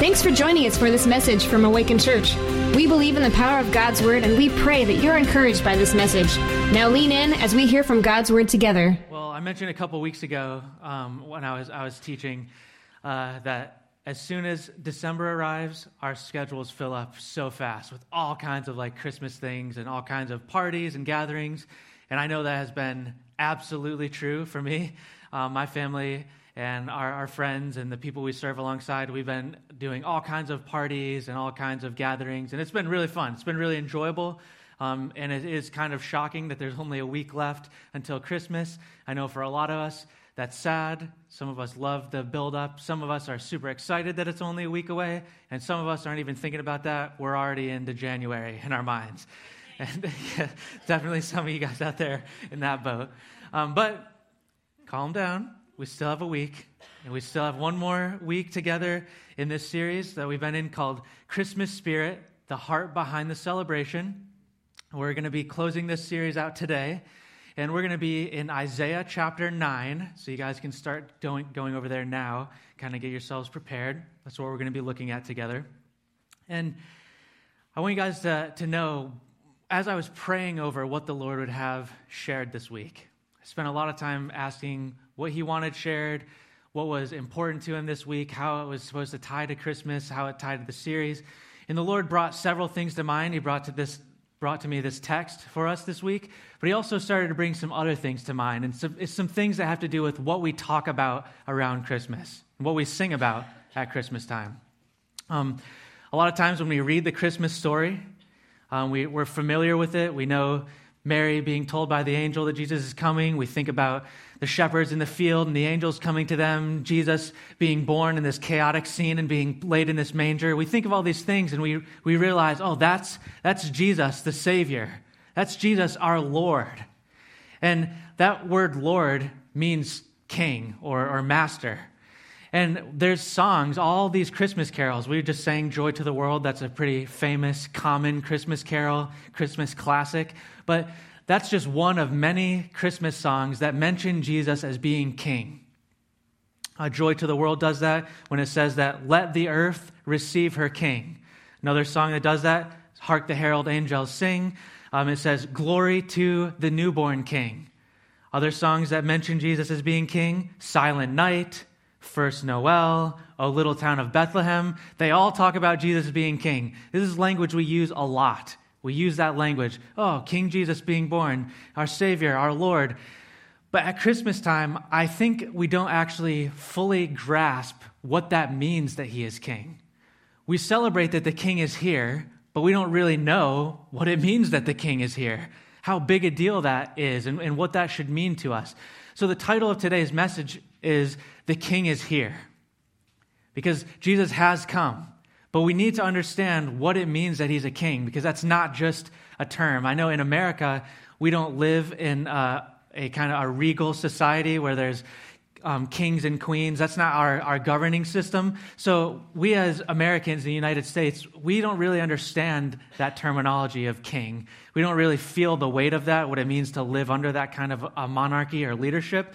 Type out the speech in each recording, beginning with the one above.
Thanks for joining us for this message from Awaken Church. We believe in the power of God's Word and we pray that you're encouraged by this message. Now lean in as we hear from God's Word together. Well, I mentioned a couple weeks ago um, when I was, I was teaching uh, that as soon as December arrives, our schedules fill up so fast with all kinds of like Christmas things and all kinds of parties and gatherings. And I know that has been absolutely true for me. Um, my family and our, our friends and the people we serve alongside, we've been doing all kinds of parties and all kinds of gatherings, and it's been really fun. It's been really enjoyable. Um, and it is kind of shocking that there's only a week left until Christmas. I know for a lot of us, that's sad. Some of us love the build up. Some of us are super excited that it's only a week away. And some of us aren't even thinking about that. We're already into January in our minds. And yeah, definitely some of you guys out there in that boat. Um, but calm down we still have a week, and we still have one more week together in this series that we've been in called Christmas Spirit, the heart behind the celebration. We're going to be closing this series out today, and we're going to be in Isaiah chapter 9. So you guys can start going, going over there now, kind of get yourselves prepared. That's what we're going to be looking at together. And I want you guys to, to know, as I was praying over what the Lord would have shared this week, I spent a lot of time asking what he wanted shared, what was important to him this week, how it was supposed to tie to Christmas, how it tied to the series. And the Lord brought several things to mind. He brought to this brought to me this text for us this week, but he also started to bring some other things to mind. And some, some things that have to do with what we talk about around Christmas, what we sing about at Christmas time. Um, a lot of times when we read the Christmas story, um, we, we're familiar with it. We know Mary being told by the angel that Jesus is coming. We think about the shepherds in the field and the angels coming to them, Jesus being born in this chaotic scene and being laid in this manger. We think of all these things and we, we realize, oh, that's, that's Jesus, the Savior. That's Jesus, our Lord. And that word Lord means king or, or master. And there's songs, all these Christmas carols. We just sang Joy to the World. That's a pretty famous, common Christmas carol, Christmas classic. But that's just one of many Christmas songs that mention Jesus as being king. Joy to the World does that when it says that, let the earth receive her king. Another song that does that, Hark the Herald Angels Sing. Um, it says, Glory to the newborn king. Other songs that mention Jesus as being king, Silent Night, First Noel, O Little Town of Bethlehem, they all talk about Jesus being king. This is language we use a lot. We use that language. Oh, King Jesus being born, our Savior, our Lord. But at Christmas time, I think we don't actually fully grasp what that means that he is king. We celebrate that the king is here, but we don't really know what it means that the king is here, how big a deal that is, and, and what that should mean to us. So, the title of today's message is The King is Here. Because Jesus has come. But we need to understand what it means that he's a king, because that's not just a term. I know in America, we don't live in uh, a kind of a regal society where there's um, kings and queens. That's not our, our governing system. So, we as Americans in the United States, we don't really understand that terminology of king. We don't really feel the weight of that, what it means to live under that kind of a monarchy or leadership.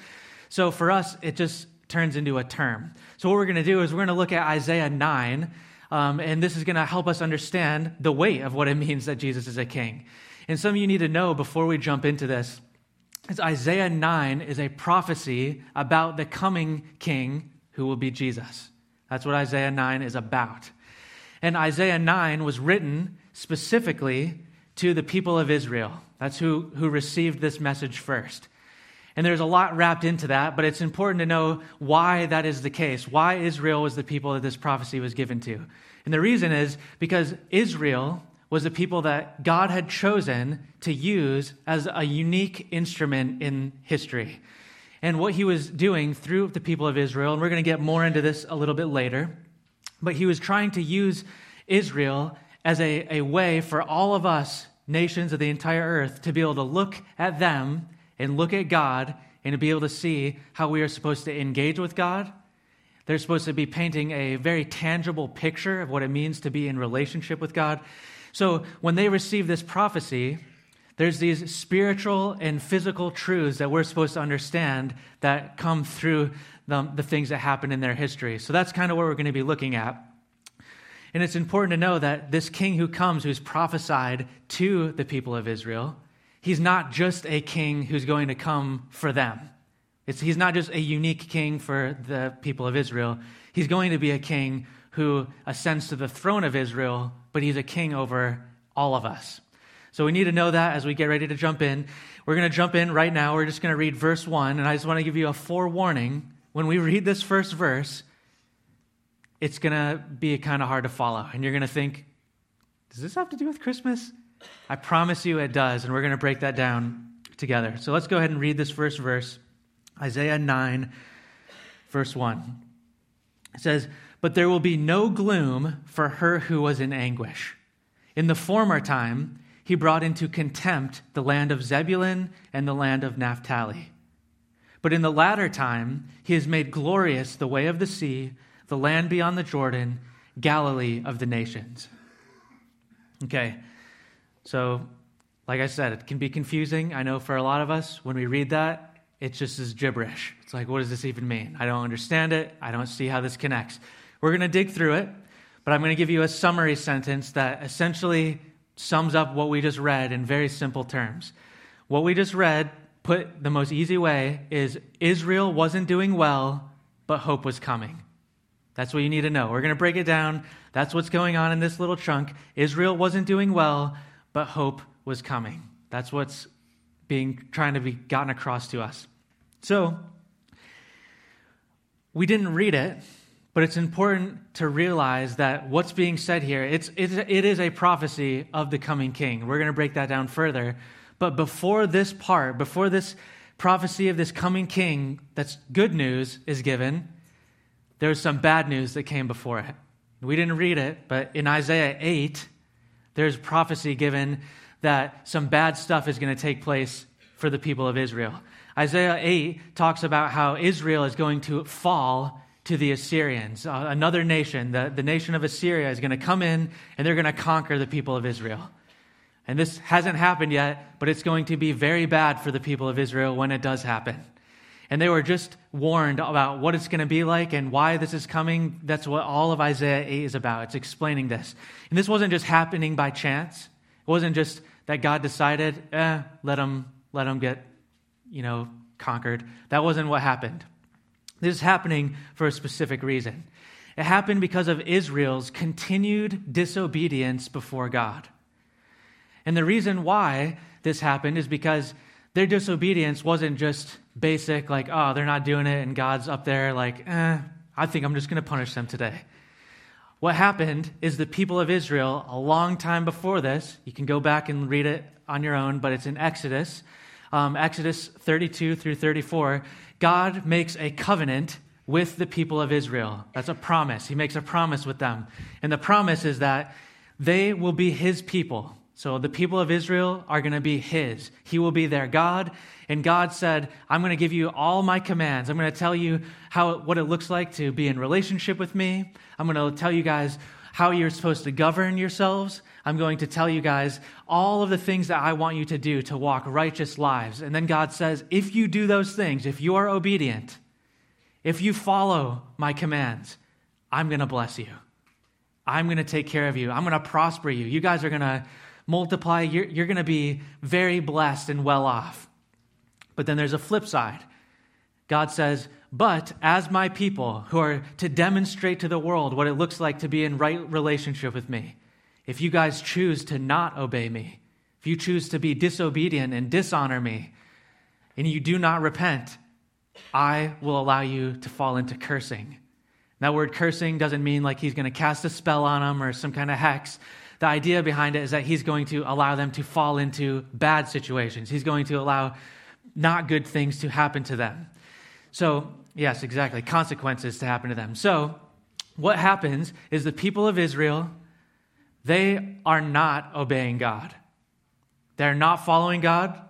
So, for us, it just turns into a term. So, what we're going to do is we're going to look at Isaiah 9 um, and this is going to help us understand the weight of what it means that Jesus is a king. And some of you need to know before we jump into this is Isaiah 9 is a prophecy about the coming king who will be Jesus. That's what Isaiah 9 is about. And Isaiah 9 was written specifically to the people of Israel. That's who, who received this message first. And there's a lot wrapped into that, but it's important to know why that is the case. Why Israel was the people that this prophecy was given to. And the reason is because Israel was the people that God had chosen to use as a unique instrument in history. And what he was doing through the people of Israel, and we're going to get more into this a little bit later, but he was trying to use Israel as a, a way for all of us, nations of the entire earth, to be able to look at them and look at God and to be able to see how we are supposed to engage with God. They're supposed to be painting a very tangible picture of what it means to be in relationship with God. So when they receive this prophecy, there's these spiritual and physical truths that we're supposed to understand that come through the, the things that happen in their history. So that's kind of what we're going to be looking at. And it's important to know that this king who comes, who's prophesied to the people of Israel, he's not just a king who's going to come for them. It's, he's not just a unique king for the people of Israel. He's going to be a king who ascends to the throne of Israel, but he's a king over all of us. So we need to know that as we get ready to jump in. We're going to jump in right now. We're just going to read verse 1, and I just want to give you a forewarning. When we read this first verse, it's going to be kind of hard to follow. And you're going to think, does this have to do with Christmas? I promise you it does, and we're going to break that down together. So let's go ahead and read this first verse Isaiah 9, verse 1. It says, But there will be no gloom for her who was in anguish. In the former time, he brought into contempt the land of Zebulun and the land of Naphtali. But in the latter time, he has made glorious the way of the sea, the land beyond the Jordan, Galilee of the nations. Okay, so like I said, it can be confusing. I know for a lot of us, when we read that, it just is gibberish. It's like, what does this even mean? I don't understand it. I don't see how this connects. We're going to dig through it, but I'm going to give you a summary sentence that essentially sums up what we just read in very simple terms. What we just read, put the most easy way, is Israel wasn't doing well, but hope was coming. That's what you need to know. We're going to break it down. That's what's going on in this little chunk. Israel wasn't doing well, but hope was coming. That's what's being trying to be gotten across to us. So, we didn't read it, but it's important to realize that what's being said here, it's, it's, it is a prophecy of the coming king. We're going to break that down further. But before this part, before this prophecy of this coming king that's good news is given, there's some bad news that came before it. We didn't read it, but in Isaiah 8, there's prophecy given that some bad stuff is going to take place for the people of Israel. Isaiah 8 talks about how Israel is going to fall to the Assyrians. Uh, another nation, the, the nation of Assyria, is going to come in and they're going to conquer the people of Israel. And this hasn't happened yet, but it's going to be very bad for the people of Israel when it does happen. And they were just warned about what it's going to be like and why this is coming. That's what all of Isaiah 8 is about. It's explaining this. And this wasn't just happening by chance. It wasn't just that God decided, eh, let them, let them get, you know, conquered. That wasn't what happened. This is happening for a specific reason. It happened because of Israel's continued disobedience before God. And the reason why this happened is because their disobedience wasn't just basic, like, oh, they're not doing it, and God's up there, like, eh, I think I'm just going to punish them today. What happened is the people of Israel, a long time before this, you can go back and read it on your own, but it's in Exodus, um, Exodus 32 through 34. God makes a covenant with the people of Israel. That's a promise. He makes a promise with them. And the promise is that they will be his people. So the people of Israel are going to be his. He will be their God. And God said, I'm going to give you all my commands. I'm going to tell you how, what it looks like to be in relationship with me. I'm going to tell you guys how you're supposed to govern yourselves. I'm going to tell you guys all of the things that I want you to do to walk righteous lives. And then God says, if you do those things, if you are obedient, if you follow my commands, I'm going to bless you. I'm going to take care of you. I'm going to prosper you. You guys are going to multiply, you're, you're going to be very blessed and well off. But then there's a flip side. God says, But as my people who are to demonstrate to the world what it looks like to be in right relationship with me, if you guys choose to not obey me, if you choose to be disobedient and dishonor me, and you do not repent, I will allow you to fall into cursing. That word cursing doesn't mean like he's going to cast a spell on them or some kind of hex. The idea behind it is that he's going to allow them to fall into bad situations. He's going to allow not good things to happen to them. So, yes, exactly, consequences to happen to them. So, what happens is the people of Israel, they are not obeying God. They're not following God.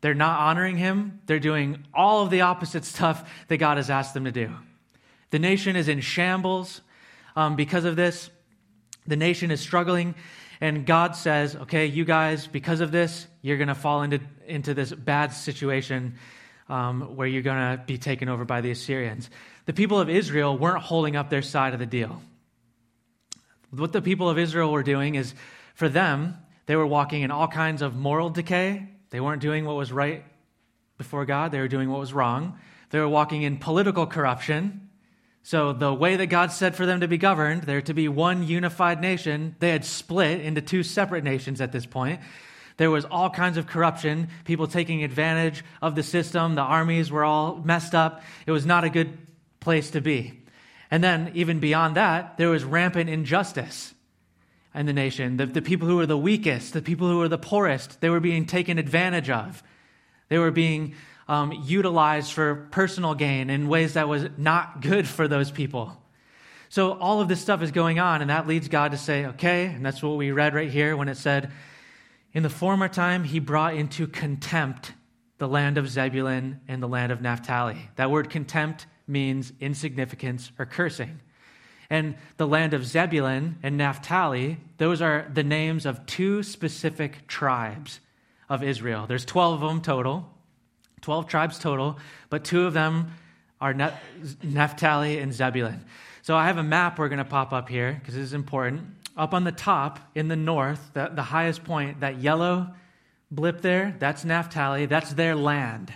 They're not honoring Him. They're doing all of the opposite stuff that God has asked them to do. The nation is in shambles um, because of this. The nation is struggling, and God says, okay, you guys, because of this, you're going to fall into, into this bad situation um, where you're going to be taken over by the Assyrians. The people of Israel weren't holding up their side of the deal. What the people of Israel were doing is, for them, they were walking in all kinds of moral decay. They weren't doing what was right before God, they were doing what was wrong. They were walking in political corruption. So, the way that God said for them to be governed, they're to be one unified nation, they had split into two separate nations at this point. There was all kinds of corruption, people taking advantage of the system. The armies were all messed up. It was not a good place to be. And then, even beyond that, there was rampant injustice in the nation. The, the people who were the weakest, the people who were the poorest, they were being taken advantage of. They were being um, utilized for personal gain in ways that was not good for those people. So all of this stuff is going on, and that leads God to say, okay, and that's what we read right here when it said, In the former time, he brought into contempt the land of Zebulun and the land of Naphtali. That word contempt means insignificance or cursing. And the land of Zebulun and Naphtali, those are the names of two specific tribes of Israel. There's 12 of them total. 12 tribes total, but two of them are Naphtali and Zebulun. So I have a map we're going to pop up here because this is important. Up on the top in the north, the, the highest point, that yellow blip there, that's Naphtali, that's their land.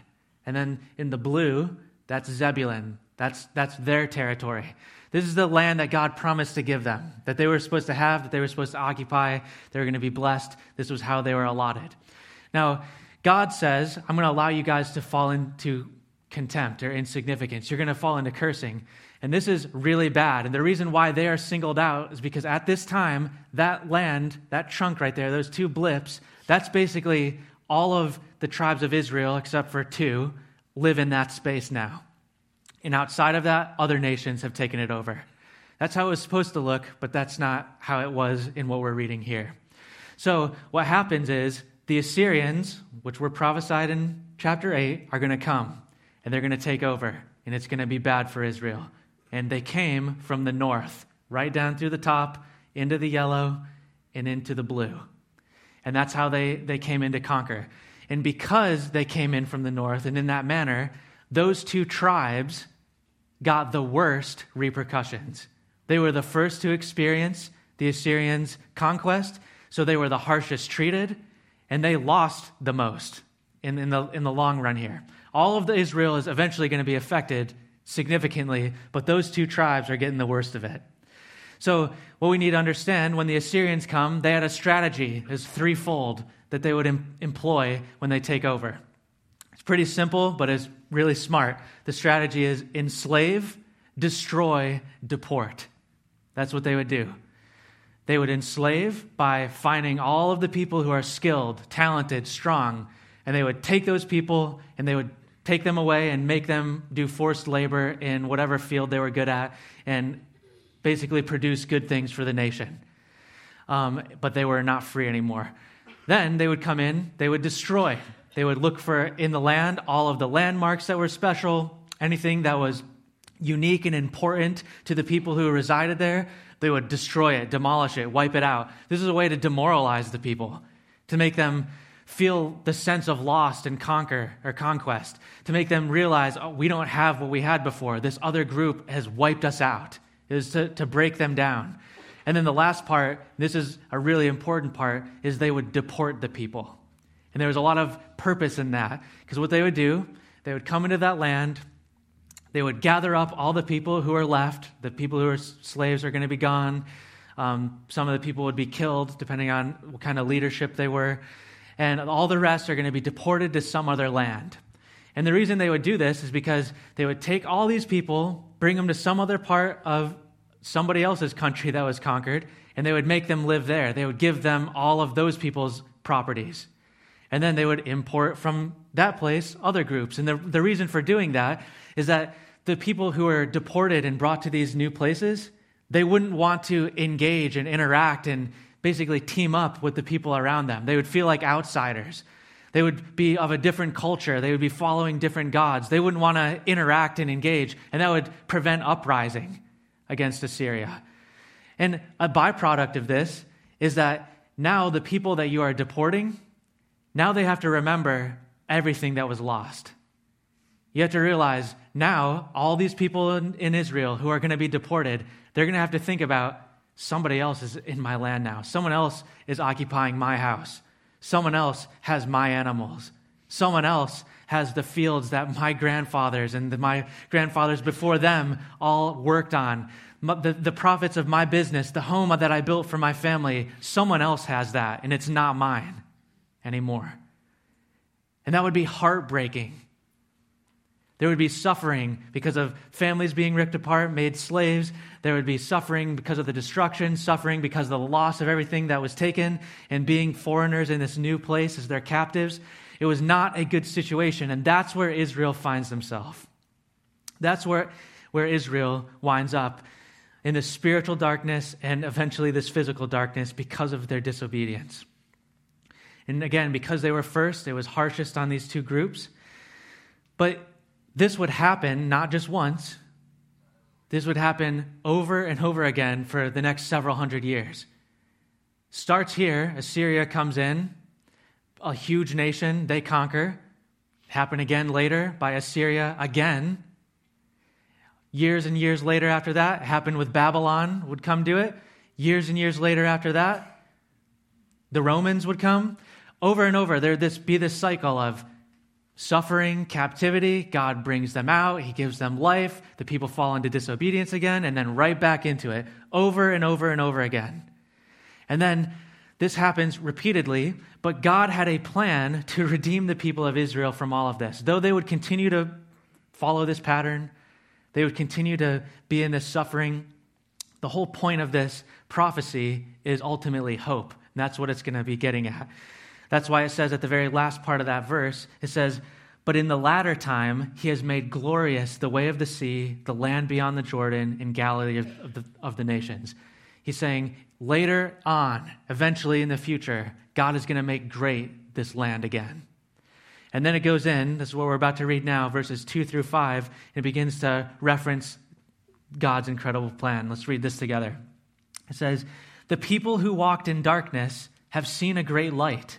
And then in the blue, that's Zebulun, that's, that's their territory. This is the land that God promised to give them, that they were supposed to have, that they were supposed to occupy, they were going to be blessed. This was how they were allotted. Now, God says, I'm going to allow you guys to fall into contempt or insignificance. You're going to fall into cursing. And this is really bad. And the reason why they are singled out is because at this time, that land, that chunk right there, those two blips, that's basically all of the tribes of Israel, except for two, live in that space now. And outside of that, other nations have taken it over. That's how it was supposed to look, but that's not how it was in what we're reading here. So, what happens is the Assyrians, which were prophesied in chapter 8, are going to come and they're going to take over, and it's going to be bad for Israel. And they came from the north, right down through the top, into the yellow, and into the blue. And that's how they, they came in to conquer. And because they came in from the north and in that manner, those two tribes got the worst repercussions. They were the first to experience the Assyrians' conquest, so they were the harshest treated, and they lost the most in, in, the, in the long run here. All of the Israel is eventually going to be affected significantly, but those two tribes are getting the worst of it. So, what we need to understand when the Assyrians come, they had a strategy, is threefold, that they would em- employ when they take over. It's pretty simple, but it's really smart. The strategy is enslave, destroy, deport. That's what they would do. They would enslave by finding all of the people who are skilled, talented, strong, and they would take those people and they would take them away and make them do forced labor in whatever field they were good at and basically produce good things for the nation. Um, but they were not free anymore. Then they would come in, they would destroy. They would look for in the land all of the landmarks that were special, anything that was unique and important to the people who resided there. They would destroy it, demolish it, wipe it out. This is a way to demoralize the people, to make them feel the sense of lost and conquer or conquest, to make them realize oh, we don't have what we had before. This other group has wiped us out. Is to, to break them down. And then the last part, this is a really important part, is they would deport the people. And there was a lot of purpose in that. Because what they would do, they would come into that land, they would gather up all the people who are left. The people who are slaves are going to be gone. Um, some of the people would be killed, depending on what kind of leadership they were. And all the rest are going to be deported to some other land. And the reason they would do this is because they would take all these people, bring them to some other part of somebody else's country that was conquered, and they would make them live there. They would give them all of those people's properties. And then they would import from that place other groups. And the, the reason for doing that is that the people who are deported and brought to these new places, they wouldn't want to engage and interact and basically team up with the people around them. They would feel like outsiders. They would be of a different culture. They would be following different gods. They wouldn't want to interact and engage, and that would prevent uprising against Assyria. And a byproduct of this is that now the people that you are deporting, now they have to remember everything that was lost. You have to realize now all these people in, in Israel who are going to be deported, they're going to have to think about somebody else is in my land now. Someone else is occupying my house. Someone else has my animals. Someone else has the fields that my grandfathers and my grandfathers before them all worked on. The, the profits of my business, the home that I built for my family, someone else has that, and it's not mine anymore. And that would be heartbreaking. There would be suffering because of families being ripped apart, made slaves. There would be suffering because of the destruction, suffering because of the loss of everything that was taken, and being foreigners in this new place as their captives. It was not a good situation, and that's where Israel finds themselves. That's where, where Israel winds up in this spiritual darkness and eventually this physical darkness because of their disobedience. And again, because they were first, it was harshest on these two groups. But this would happen not just once, this would happen over and over again for the next several hundred years. Starts here, Assyria comes in, a huge nation, they conquer. Happen again later by Assyria again. Years and years later after that, happened with Babylon, would come do it. Years and years later after that, the Romans would come. Over and over, there'd this, be this cycle of suffering, captivity. God brings them out, He gives them life. The people fall into disobedience again, and then right back into it, over and over and over again. And then this happens repeatedly, but God had a plan to redeem the people of Israel from all of this. Though they would continue to follow this pattern, they would continue to be in this suffering. The whole point of this prophecy is ultimately hope. And that's what it's going to be getting at. That's why it says at the very last part of that verse, it says, But in the latter time, he has made glorious the way of the sea, the land beyond the Jordan, in Galilee of, of, the, of the nations. He's saying, later on, eventually in the future, God is going to make great this land again. And then it goes in, this is what we're about to read now, verses 2 through 5. and It begins to reference God's incredible plan. Let's read this together. It says, The people who walked in darkness have seen a great light,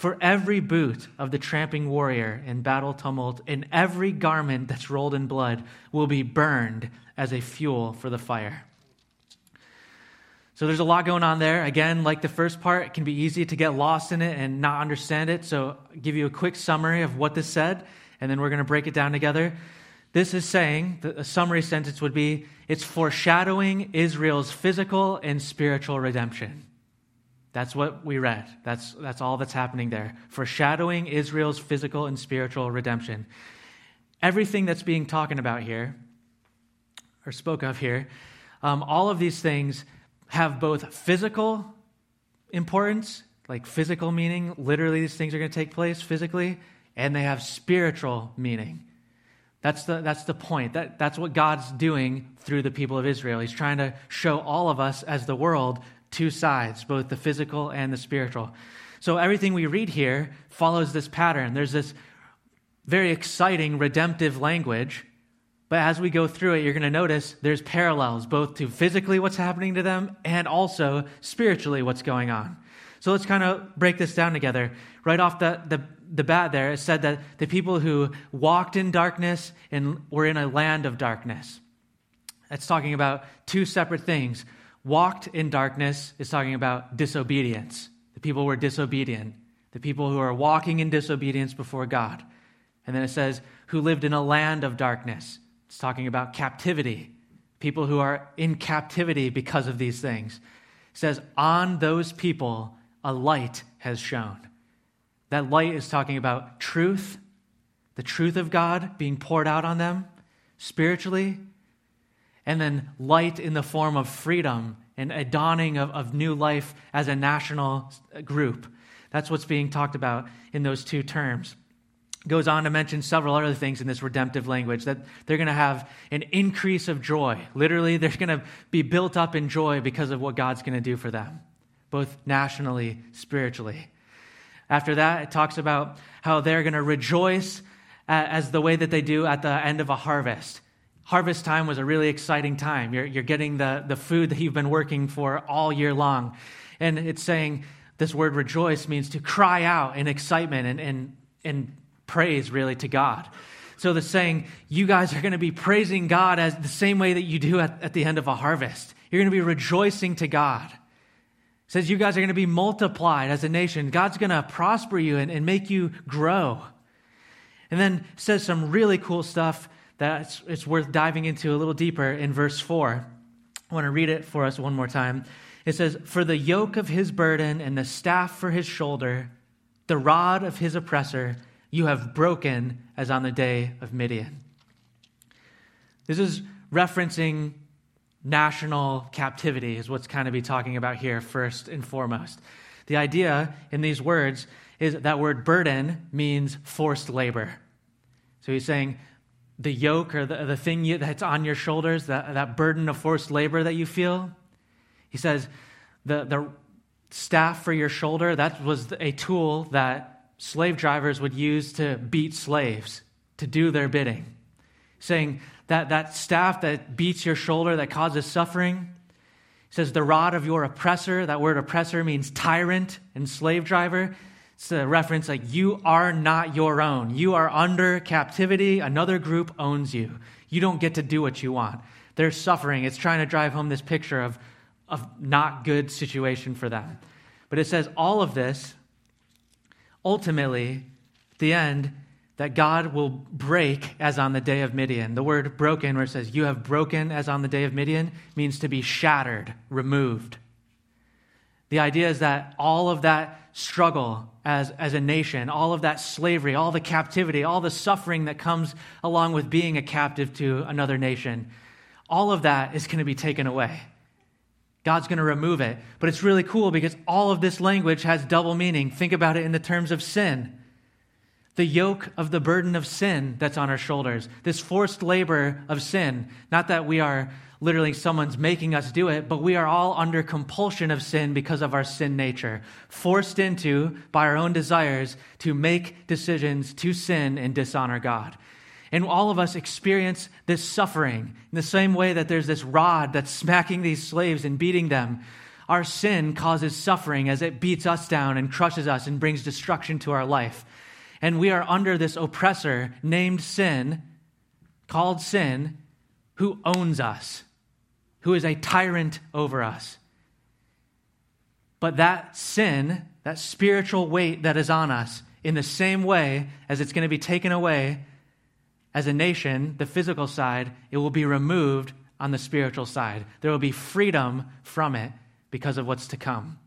For every boot of the tramping warrior in battle tumult, and every garment that's rolled in blood will be burned as a fuel for the fire. So there's a lot going on there. Again, like the first part, it can be easy to get lost in it and not understand it. So I'll give you a quick summary of what this said, and then we're going to break it down together. This is saying, a summary sentence would be it's foreshadowing Israel's physical and spiritual redemption. That's what we read. That's, that's all that's happening there. Foreshadowing Israel's physical and spiritual redemption. Everything that's being talked about here, or spoke of here, um, all of these things have both physical importance, like physical meaning, literally these things are going to take place physically, and they have spiritual meaning. That's the, that's the point. That, that's what God's doing through the people of Israel. He's trying to show all of us as the world two sides, both the physical and the spiritual. So everything we read here follows this pattern. There's this very exciting redemptive language but as we go through it, you're going to notice there's parallels both to physically what's happening to them and also spiritually what's going on. So let's kind of break this down together. Right off the, the, the bat there, it said that the people who walked in darkness and were in a land of darkness. That's talking about two separate things. Walked in darkness is talking about disobedience. The people were disobedient. The people who are walking in disobedience before God. And then it says, who lived in a land of darkness. It's talking about captivity, people who are in captivity because of these things. It says, On those people a light has shone. That light is talking about truth, the truth of God being poured out on them spiritually, and then light in the form of freedom and a dawning of, of new life as a national group. That's what's being talked about in those two terms goes on to mention several other things in this redemptive language that they're going to have an increase of joy. Literally, they're going to be built up in joy because of what God's going to do for them, both nationally, spiritually. After that, it talks about how they're going to rejoice as the way that they do at the end of a harvest. Harvest time was a really exciting time. You're, you're getting the, the food that you've been working for all year long. And it's saying this word rejoice means to cry out in excitement and, and, and praise, really, to God. So the saying, you guys are going to be praising God as the same way that you do at, at the end of a harvest. You're going to be rejoicing to God. It says you guys are going to be multiplied as a nation. God's going to prosper you and, and make you grow. And then says some really cool stuff that it's, worth diving into a little deeper in verse 4. I want to read it for us one more time. It says, For the yoke of his burden and the staff for his shoulder, the rod of his oppressor, you have broken as on the day of Midian. This is referencing national captivity, is what's kind of be talking about here, first and foremost. The idea in these words is that word burden means forced labor. So he's saying the yoke or the, the thing you, that's on your shoulders, that, that burden of forced labor that you feel. He says the, the staff for your shoulder, that was a tool that slave drivers would use to beat slaves, to do their bidding. Saying that that staff that beats your shoulder, that causes suffering, says the rod of your oppressor, that word oppressor means tyrant and slave driver. It's a reference like you are not your own. You are under captivity. Another group owns you. You don't get to do what you want. They're suffering. It's trying to drive home this picture of, of not good situation for them. But it says all of this ultimately, the end, that God will break as on the day of Midian. The word broken, where it says, You have broken as on the day of Midian, means to be shattered, removed. The idea is that all of that struggle as, as a nation, all of that slavery, all the captivity, all the suffering that comes along with being a captive to another nation, all of that is going to be taken away. God's going to remove it. But it's really cool because all of this language has double meaning. Think about it in the terms of sin. The yoke of the burden of sin that's on our shoulders, this forced labor of sin. Not that we are literally someone's making us do it, but we are all under compulsion of sin because of our sin nature, forced into by our own desires to make decisions to sin and dishonor God. And all of us experience this suffering in the same way that there's this rod that's smacking these slaves and beating them. Our sin causes suffering as it beats us down and crushes us and brings destruction to our life. And we are under this oppressor named sin, called sin, who owns us, who is a tyrant over us. But that sin, that spiritual weight that is on us, in the same way as it's going to be taken away as a nation, the physical side, it will be removed on the spiritual side. There will be freedom from it because of what's to come.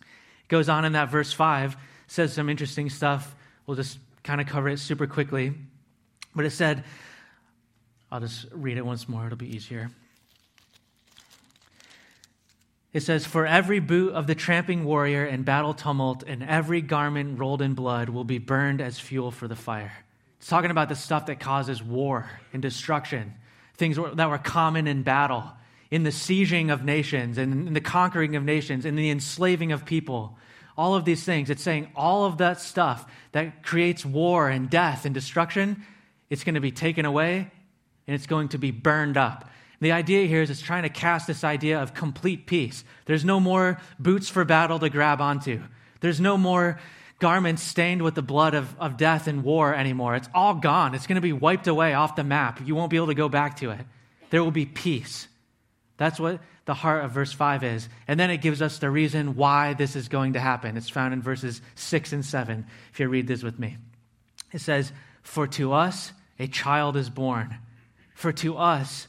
It goes on in that verse 5, says some interesting stuff. We'll just kind of cover it super quickly. But it said, I'll just read it once more, it'll be easier. It says, For every boot of the tramping warrior in battle tumult and every garment rolled in blood will be burned as fuel for the fire. It's talking about the stuff that causes war and destruction, things that were common in battle, in the sieging of nations, and in the conquering of nations, in the enslaving of people. All of these things. It's saying all of that stuff that creates war and death and destruction, it's going to be taken away and it's going to be burned up. The idea here is it's trying to cast this idea of complete peace. There's no more boots for battle to grab onto. There's no more garments stained with the blood of, of death and war anymore. It's all gone. It's going to be wiped away off the map. You won't be able to go back to it. There will be peace. That's what the heart of verse 5 is. And then it gives us the reason why this is going to happen. It's found in verses 6 and 7, if you read this with me. It says, For to us a child is born, for to us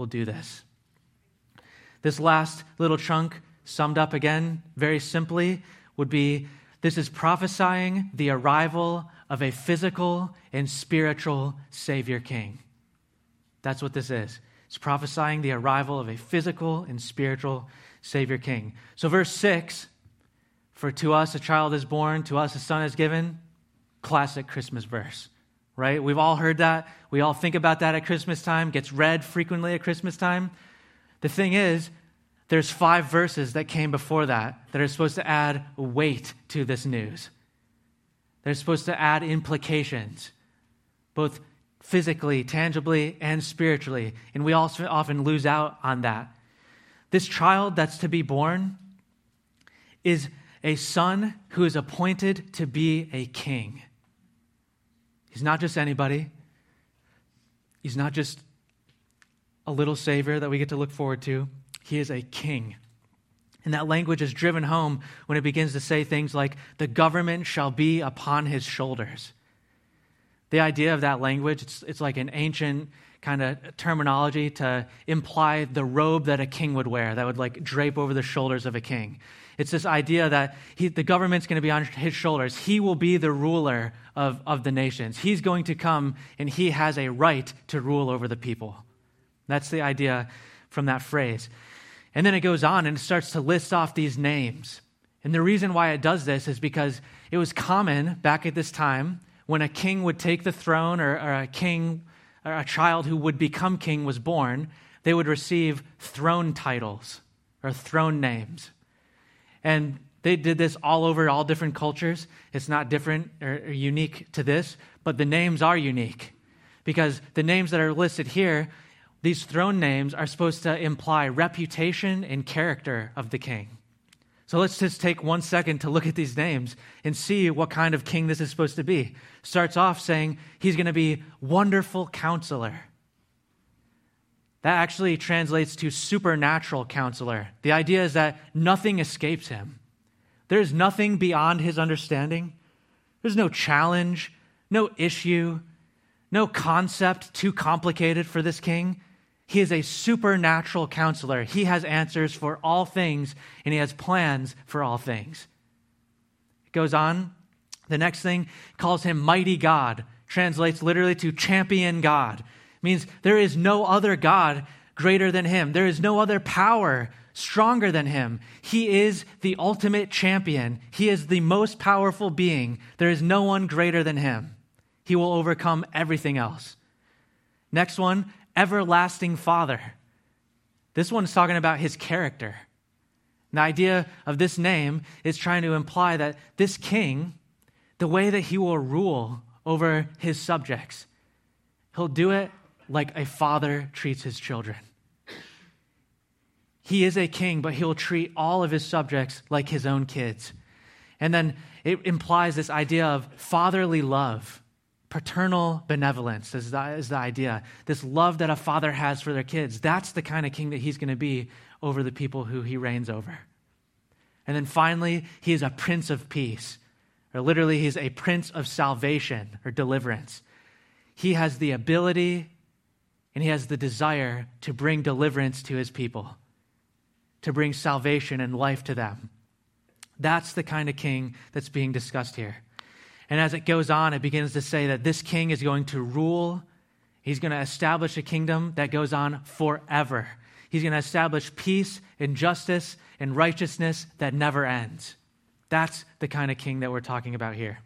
will do this. This last little chunk, summed up again very simply, would be this is prophesying the arrival of a physical and spiritual Savior King. That's what this is. It's prophesying the arrival of a physical and spiritual Savior King. So, verse 6 For to us a child is born, to us a son is given. Classic Christmas verse, right? We've all heard that. We all think about that at Christmas time, gets read frequently at Christmas time. The thing is, there's five verses that came before that that are supposed to add weight to this news. They're supposed to add implications, both physically, tangibly, and spiritually. And we also often lose out on that. This child that's to be born is a son who is appointed to be a king. He's not just anybody, he's not just a little savior that we get to look forward to. He is a king. And that language is driven home when it begins to say things like, the government shall be upon his shoulders. The idea of that language, it's, it's like an ancient kind of terminology to imply the robe that a king would wear that would like drape over the shoulders of a king. It's this idea that he, the government's going to be on his shoulders. He will be the ruler of, of the nations. He's going to come and he has a right to rule over the people. That's the idea from that phrase. And then it goes on and it starts to list off these names. And the reason why it does this is because it was common back at this time when a king would take the throne or, or a king or a child who would become king was born, they would receive throne titles or throne names. And they did this all over all different cultures. It's not different or, unique to this, but the names are unique because the names that are listed here, these throne names are supposed to imply reputation and character of the king. So let's just take one second to look at these names and see what kind of king this is supposed to be. Starts off saying he's going to be wonderful counselor. That actually translates to supernatural counselor. The idea is that nothing escapes him. There's nothing beyond his understanding. There's no challenge, no issue, no concept too complicated for this king. He is a supernatural counselor. He has answers for all things, and he has plans for all things. It goes on. The next thing calls him mighty God, translates literally to champion God. Means there is no other God greater than him. There is no other power stronger than him. He is the ultimate champion. He is the most powerful being. There is no one greater than him. He will overcome everything else. Next one, everlasting Father. This one's talking about his character. The idea of this name is trying to imply that this king, the way that he will rule over his subjects, he'll do it like a father treats his children. He is a king, but he'll treat all of his subjects like his own kids. And then it implies this idea of fatherly love paternal benevolence is the, is the idea. This love that a father has for their kids. That's the kind of king that he's going to be over the people who he reigns over. And then finally, he is a prince of peace, or literally, he's a prince of salvation or deliverance. He has the ability and he has the desire to bring deliverance to his people, to bring salvation and life to them. That's the kind of king that's being discussed here. And as it goes on, it begins to say that this king is going to rule. He's going to establish a kingdom that goes on forever. He's going to establish peace and justice and righteousness that never ends. That's the kind of king that we're talking about here.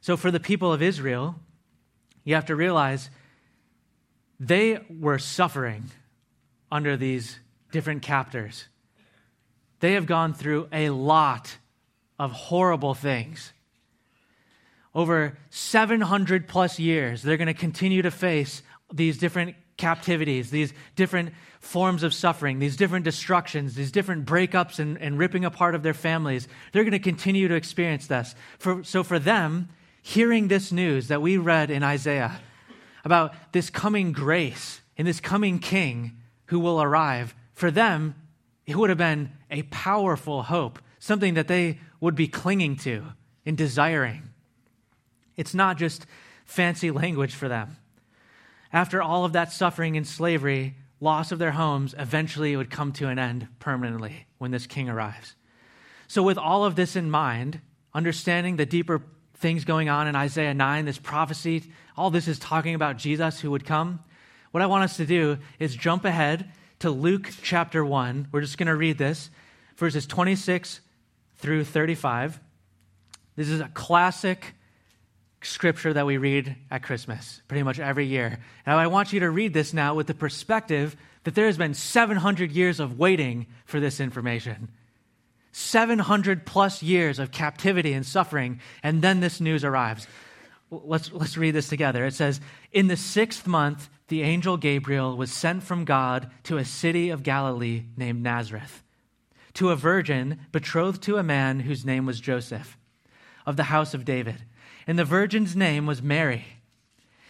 So, for the people of Israel, you have to realize they were suffering under these different captors. They have gone through a lot of horrible things over 700 plus years, they're going to continue to face these different captivities, these different forms of suffering, these different destructions, these different breakups and, and ripping apart of their families. They're going to continue to experience this. For, so for them, hearing this news that we read in Isaiah about this coming grace and this coming king who will arrive, for them, it would have been a powerful hope, something that they would be clinging to and desiring. It's not just fancy language for them. After all of that suffering and slavery, loss of their homes, eventually it would come to an end permanently when this king arrives. So, with all of this in mind, understanding the deeper things going on in Isaiah 9, this prophecy, all this is talking about Jesus who would come. What I want us to do is jump ahead to Luke chapter 1. We're just going to read this, verses 26 through 35. This is a classic scripture that we read at Christmas pretty much every year. And I want you to read this now with the perspective that there has been 700 years of waiting for this information. 700 plus years of captivity and suffering, and then this news arrives. Let's, let's read this together. It says, In the sixth month, the angel Gabriel was sent from God to a city of Galilee named Nazareth, to a virgin betrothed to a man whose name was Joseph, of the house of David. And the virgin's name was Mary.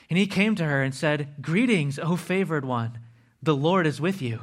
And he came to her and said, Greetings, O favored one, the Lord is with you.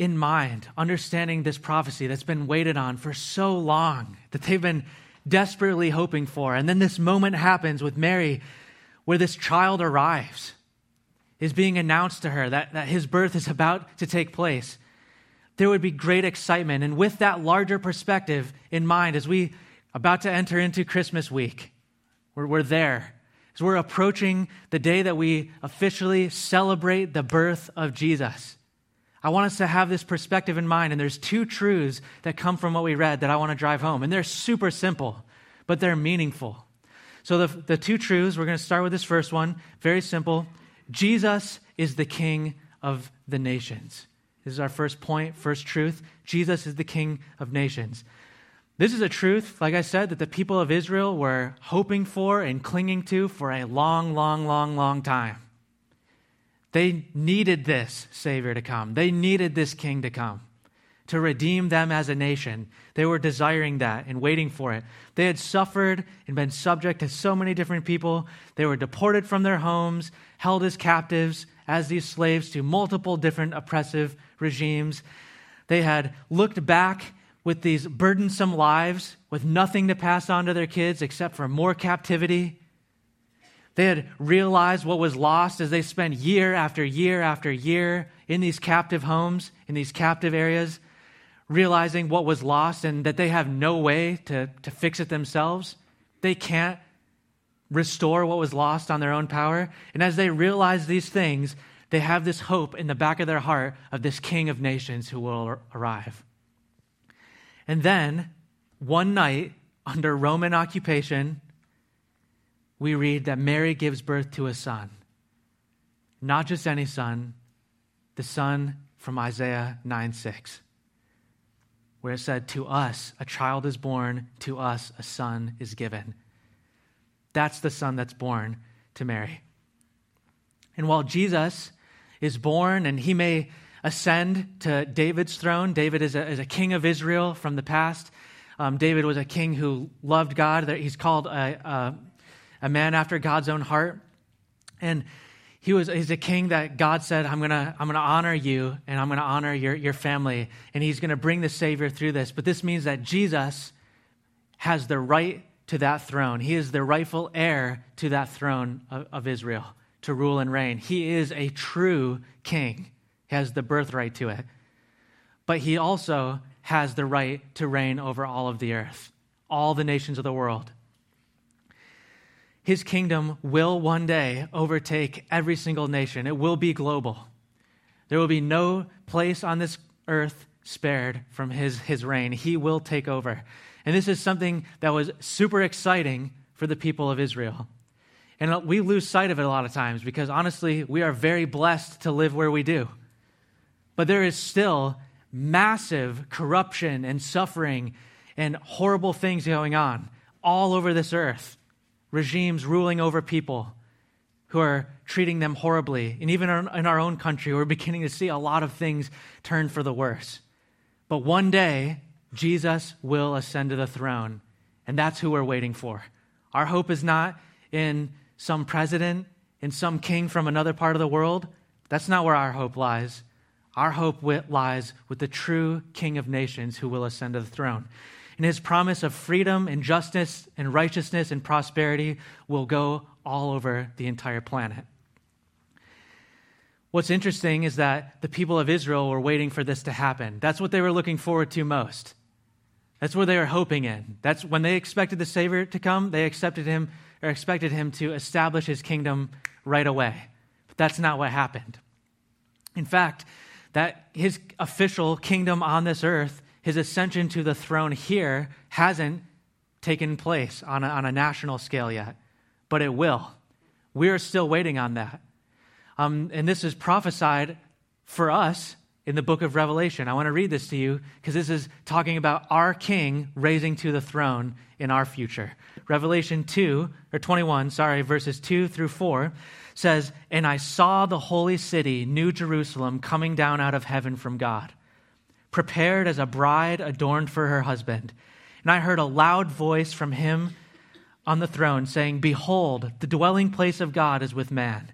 in mind, understanding this prophecy that's been waited on for so long, that they've been desperately hoping for. And then this moment happens with Mary where this child arrives, is being announced to her that, that his birth is about to take place. There would be great excitement. And with that larger perspective in mind, as we about to enter into Christmas week, we're, we're there. As we're approaching the day that we officially celebrate the birth of Jesus. I want us to have this perspective in mind. And there's two truths that come from what we read that I want to drive home. And they're super simple, but they're meaningful. So, the, the two truths, we're going to start with this first one. Very simple. Jesus is the King of the nations. This is our first point, first truth. Jesus is the King of nations. This is a truth, like I said, that the people of Israel were hoping for and clinging to for a long, long, long, long time. They needed this Savior to come. They needed this King to come to redeem them as a nation. They were desiring that and waiting for it. They had suffered and been subject to so many different people. They were deported from their homes, held as captives, as these slaves to multiple different oppressive regimes. They had looked back with these burdensome lives with nothing to pass on to their kids except for more captivity they had realized what was lost as they spent year after year after year in these captive homes, in these captive areas, realizing what was lost and that they have no way to, to fix it themselves. They can't restore what was lost on their own power. And as they realize these things, they have this hope in the back of their heart of this King of nations who will arrive. And then, one night, under Roman occupation, we read that Mary gives birth to a son. Not just any son, the son from Isaiah 9 6, where it said, To us a child is born, to us a son is given. That's the son that's born to Mary. And while Jesus is born and he may ascend to David's throne, David is a, is a king of Israel from the past. Um, David was a king who loved God. He's called a, a a man after God's own heart. And he was he's a king that God said, I'm gonna, I'm gonna honor you and I'm gonna honor your, your family. And he's gonna bring the Savior through this. But this means that Jesus has the right to that throne. He is the rightful heir to that throne of, of Israel to rule and reign. He is a true king. He has the birthright to it. But he also has the right to reign over all of the earth, all the nations of the world his kingdom will one day overtake every single nation. It will be global. There will be no place on this earth spared from his, his reign. He will take over. And this is something that was super exciting for the people of Israel. And we lose sight of it a lot of times because honestly, we are very blessed to live where we do. But there is still massive corruption and suffering and horrible things going on all over this earth. Regimes ruling over people who are treating them horribly. And even in our own country, we're beginning to see a lot of things turn for the worse. But one day, Jesus will ascend to the throne, and that's who we're waiting for. Our hope is not in some president, in some king from another part of the world. That's not where our hope lies. Our hope lies with the true King of nations who will ascend to the throne. And his promise of freedom and justice and righteousness and prosperity will go all over the entire planet. What's interesting is that the people of Israel were waiting for this to happen. That's what they were looking forward to most. That's what they were hoping in. That's when they expected the Savior to come, they accepted him or expected him to establish his kingdom right away. But that's not what happened. In fact, that his official kingdom on this earth, his ascension to the throne here, hasn't taken place on a, on a national scale yet, but it will. We are still waiting on that. Um, and this is prophesied for us in the book of Revelation. I want to read this to you because this is talking about our king raising to the throne in our future. Revelation 2, or 21, sorry, verses 2 through 4 says, And I saw the holy city, New Jerusalem, coming down out of heaven from God, prepared as a bride adorned for her husband. And I heard a loud voice from him on the throne saying, Behold, the dwelling place of God is with man,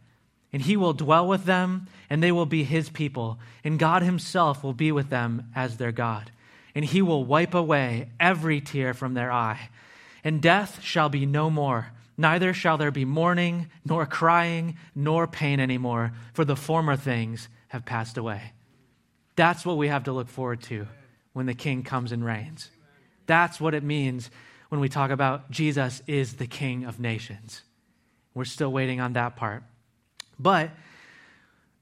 and he will dwell with them, and they will be his people, and God himself will be with them as their God. And he will wipe away every tear from their eye and death shall be no more. Neither shall there be mourning, nor crying, nor pain anymore, for the former things have passed away. That's what we have to look forward to when the King comes and reigns. That's what it means when we talk about Jesus is the King of nations. We're still waiting on that part. But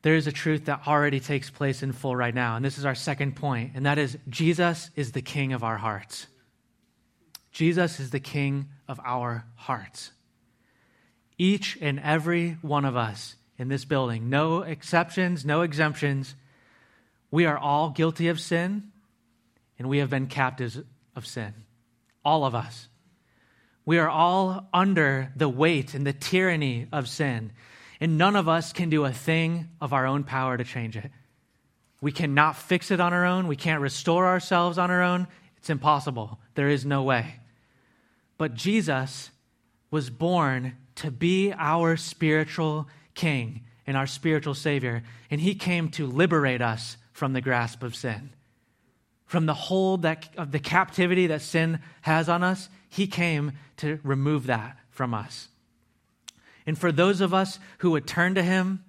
there is a truth that already takes place in full right now. And this is our second point, and that is Jesus is the King of our hearts. Jesus is the King of our hearts. Each and every one of us in this building, no exceptions, no exemptions, we are all guilty of sin and we have been captives of sin. All of us. We are all under the weight and the tyranny of sin, and none of us can do a thing of our own power to change it. We cannot fix it on our own. We can't restore ourselves on our own. It's impossible. There is no way. But Jesus was born to be our spiritual king and our spiritual savior. And he came to liberate us from the grasp of sin. From the hold that, of the captivity that sin has on us, he came to remove that from us. And for those of us who would turn to him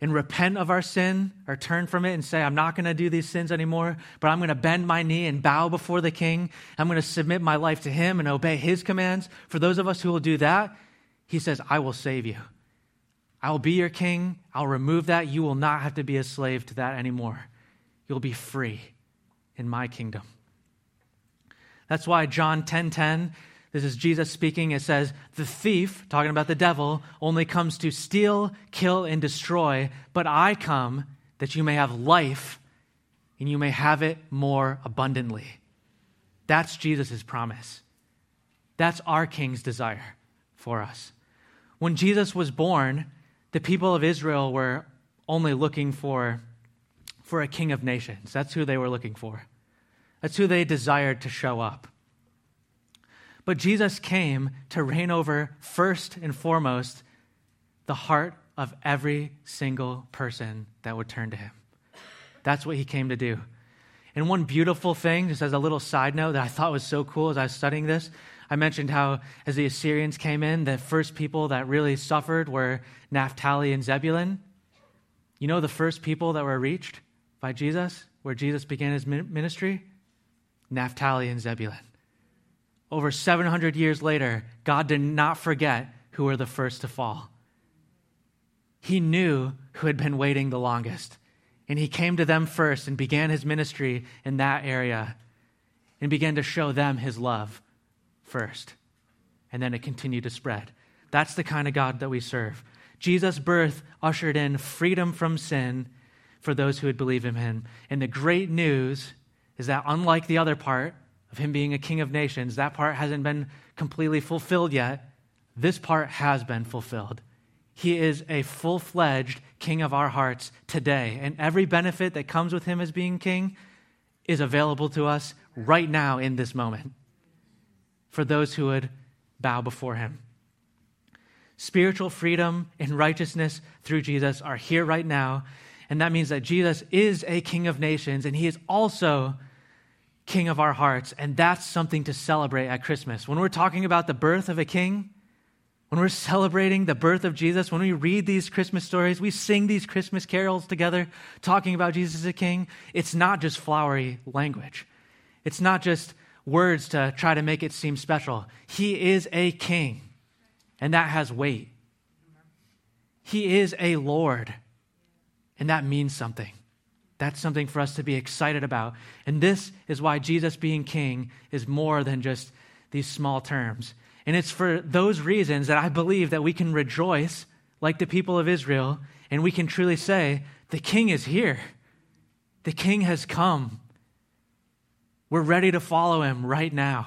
and repent of our sin or turn from it and say, I'm not going to do these sins anymore, but I'm going to bend my knee and bow before the king. I'm going to submit my life to him and obey his commands. For those of us who will do that, he says, I will save you. I will be your king. I'll remove that. You will not have to be a slave to that anymore. You'll be free in my kingdom. That's why John 10:10 10, 10, this is Jesus speaking. It says, The thief, talking about the devil, only comes to steal, kill, and destroy, but I come that you may have life and you may have it more abundantly. That's Jesus' promise. That's our King's desire for us. When Jesus was born, the people of Israel were only looking for, for a king of nations. That's who they were looking for. That's who they desired to show up. But Jesus came to reign over, first and foremost, the heart of every single person that would turn to him. That's what he came to do. And one beautiful thing, just as a little side note that I thought was so cool as I was studying this, I mentioned how as the Assyrians came in, the first people that really suffered were Naphtali and Zebulun. You know the first people that were reached by Jesus, where Jesus began his ministry? Naphtali and Zebulun over 700 years later, God did not forget who were the first to fall. He knew who had been waiting the longest. And he came to them first and began his ministry in that area and began to show them his love first. And then it continued to spread. That's the kind of God that we serve. Jesus' birth ushered in freedom from sin for those who would believe in him. And the great news is that, unlike the other part of him being a king of nations, that part hasn't been completely fulfilled yet. This part has been fulfilled. He is a full fledged king of our hearts today. And every benefit that comes with him as being king is available to us right now in this moment for those who would bow before him. Spiritual freedom and righteousness through Jesus are here right now. And that means that Jesus is a king of nations and he is also king of our hearts. And that's something to celebrate at Christmas. When we're talking about the birth of a king, when we're celebrating the birth of Jesus, when we read these Christmas stories, we sing these Christmas carols together talking about Jesus as a king, it's not just flowery language. It's not just words to try to make it seem special. He is a king, and that has weight. He is a Lord, and that means something. That's something for us to be excited about. And this is why Jesus being king is more than just these small terms. And it's for those reasons that I believe that we can rejoice like the people of Israel and we can truly say, the king is here. The king has come. We're ready to follow him right now.